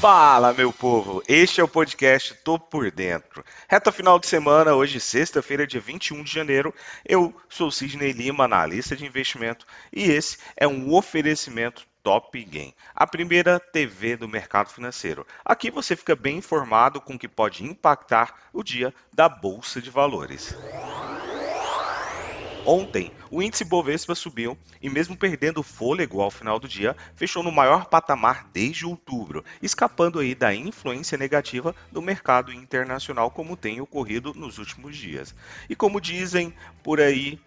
Fala, meu povo! Este é o podcast Tô Por Dentro. Reta final de semana, hoje, sexta-feira, dia 21 de janeiro. Eu sou Sidney Lima, analista de investimento, e esse é um oferecimento Top Game, a primeira TV do mercado financeiro. Aqui você fica bem informado com o que pode impactar o dia da Bolsa de Valores. Ontem, o índice Bovespa subiu e, mesmo perdendo fôlego ao final do dia, fechou no maior patamar desde outubro, escapando aí da influência negativa do mercado internacional, como tem ocorrido nos últimos dias. E como dizem por aí,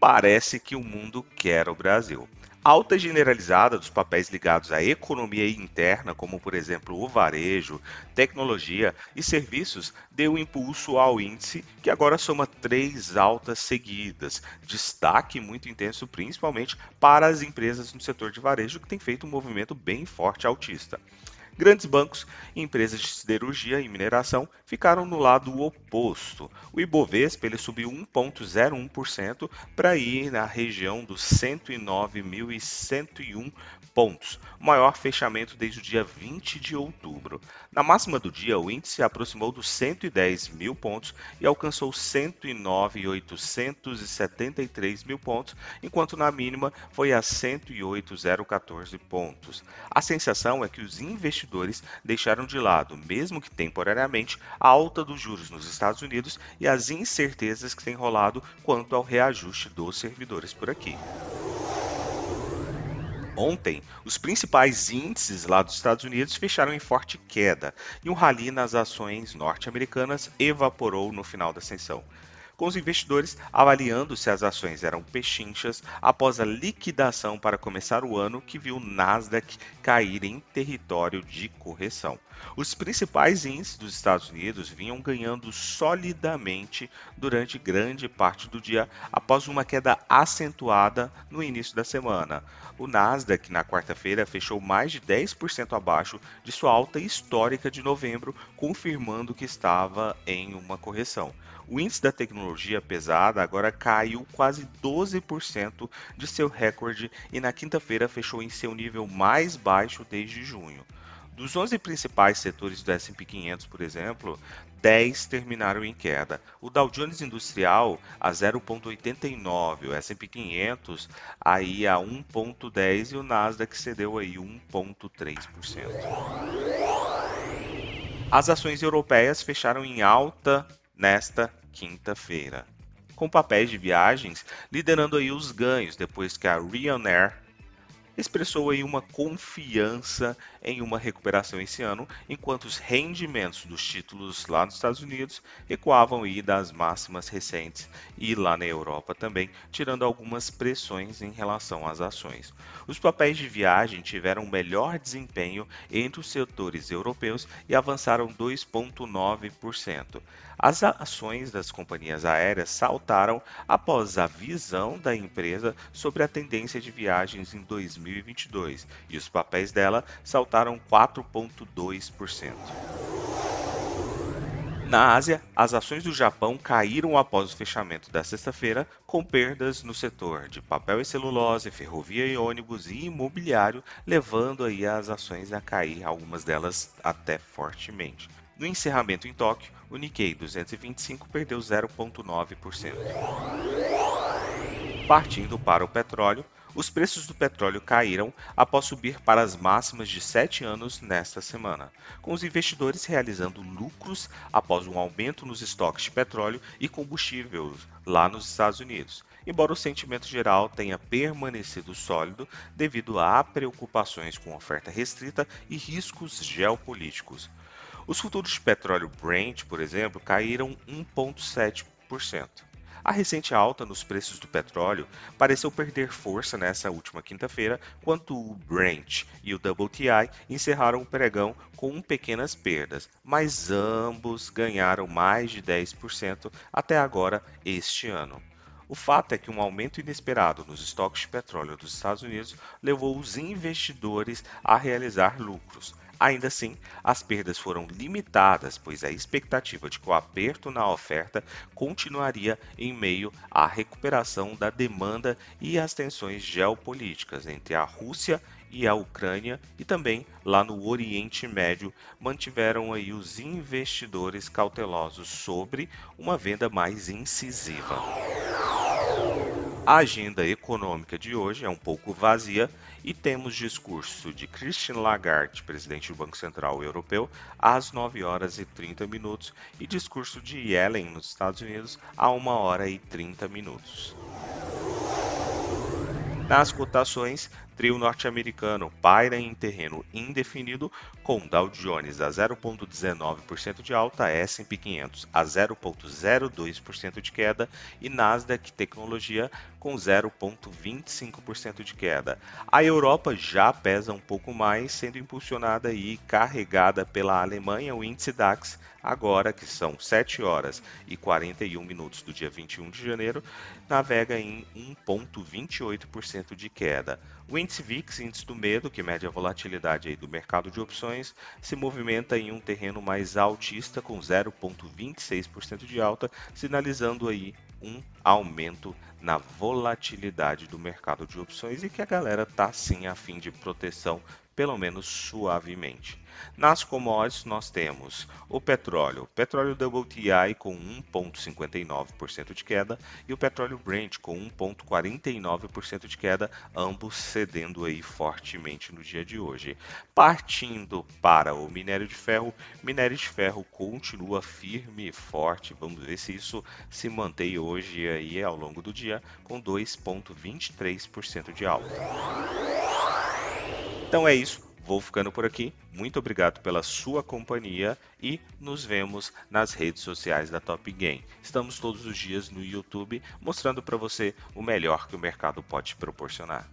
parece que o mundo quer o Brasil alta generalizada dos papéis ligados à economia interna, como por exemplo o varejo, tecnologia e serviços, deu impulso ao índice, que agora soma três altas seguidas. Destaque muito intenso, principalmente para as empresas no setor de varejo, que tem feito um movimento bem forte altista. Grandes bancos e empresas de siderurgia e mineração ficaram no lado oposto. O Ibovespa ele subiu 1,01% para ir na região dos 109.101 pontos, o maior fechamento desde o dia 20 de outubro. Na máxima do dia, o índice aproximou dos 110 mil pontos e alcançou 109.873 mil pontos, enquanto na mínima foi a 108.014 pontos. A sensação é que os investidores deixaram de lado, mesmo que temporariamente, a alta dos juros nos Estados Unidos e as incertezas que têm rolado quanto ao reajuste dos servidores por aqui. Ontem, os principais índices lá dos Estados Unidos fecharam em forte queda e um rally nas ações norte-americanas evaporou no final da sessão com os investidores avaliando se as ações eram pechinchas após a liquidação para começar o ano que viu o Nasdaq cair em território de correção. Os principais índices dos Estados Unidos vinham ganhando solidamente durante grande parte do dia após uma queda acentuada no início da semana. O Nasdaq na quarta-feira fechou mais de 10% abaixo de sua alta histórica de novembro, confirmando que estava em uma correção. O índice da tecnologia pesada agora caiu quase 12% de seu recorde e na quinta-feira fechou em seu nível mais baixo desde junho. Dos 11 principais setores do S&P 500, por exemplo, 10 terminaram em queda. O Dow Jones Industrial a 0,89, o S&P 500 aí a 1,10 e o Nasdaq cedeu aí 1,3%. As ações europeias fecharam em alta nesta quinta-feira, com papéis de viagens liderando aí os ganhos depois que a Ryanair expressou aí uma confiança em uma recuperação esse ano, enquanto os rendimentos dos títulos lá nos Estados Unidos recuavam aí das máximas recentes e lá na Europa também, tirando algumas pressões em relação às ações. Os papéis de viagem tiveram melhor desempenho entre os setores europeus e avançaram 2,9%. As ações das companhias aéreas saltaram após a visão da empresa sobre a tendência de viagens em 2022 e os papéis dela saltaram 4,2%. Na Ásia, as ações do Japão caíram após o fechamento da sexta-feira, com perdas no setor de papel e celulose, ferrovia e ônibus e imobiliário, levando aí as ações a cair, algumas delas até fortemente. No encerramento em Tóquio, o Nikkei 225 perdeu 0,9%. Partindo para o petróleo, os preços do petróleo caíram após subir para as máximas de 7 anos nesta semana, com os investidores realizando lucros após um aumento nos estoques de petróleo e combustíveis lá nos Estados Unidos, embora o sentimento geral tenha permanecido sólido devido a preocupações com oferta restrita e riscos geopolíticos. Os futuros de petróleo Brent, por exemplo, caíram 1,7%. A recente alta nos preços do petróleo pareceu perder força nessa última quinta-feira, quando o Brent e o WTI encerraram o pregão com pequenas perdas, mas ambos ganharam mais de 10% até agora este ano. O fato é que um aumento inesperado nos estoques de petróleo dos Estados Unidos levou os investidores a realizar lucros, Ainda assim, as perdas foram limitadas, pois a expectativa de que o aperto na oferta continuaria em meio à recuperação da demanda e às tensões geopolíticas entre a Rússia e a Ucrânia e também lá no Oriente Médio mantiveram aí os investidores cautelosos sobre uma venda mais incisiva. A agenda econômica de hoje é um pouco vazia e temos discurso de Christine Lagarde, presidente do Banco Central Europeu, às 9 horas e 30 minutos e discurso de Yellen nos Estados Unidos a 1 hora e 30 minutos. Nas cotações, trio norte-americano paira em terreno indefinido, com Dow Jones a 0,19% de alta, S&P 500 a 0,02% de queda e Nasdaq Tecnologia com 0,25% de queda. A Europa já pesa um pouco mais, sendo impulsionada e carregada pela Alemanha, o índice DAX agora que são 7 horas e 41 minutos do dia 21 de janeiro, navega em 1,28% de queda. O índice VIX, índice do medo, que mede a volatilidade aí do mercado de opções, se movimenta em um terreno mais altista com 0,26% de alta, sinalizando aí um aumento na volatilidade do mercado de opções e que a galera tá sim a fim de proteção pelo menos suavemente. Nas commodities nós temos o petróleo, petróleo WTI com 1,59% de queda e o petróleo Brent com 1,49% de queda, ambos cedendo aí fortemente no dia de hoje. Partindo para o minério de ferro, minério de ferro continua firme e forte. Vamos ver se isso se mantém hoje aí ao longo do dia com 2,23% de alta. Então é isso. Vou ficando por aqui. Muito obrigado pela sua companhia e nos vemos nas redes sociais da Top Game. Estamos todos os dias no YouTube mostrando para você o melhor que o mercado pode proporcionar.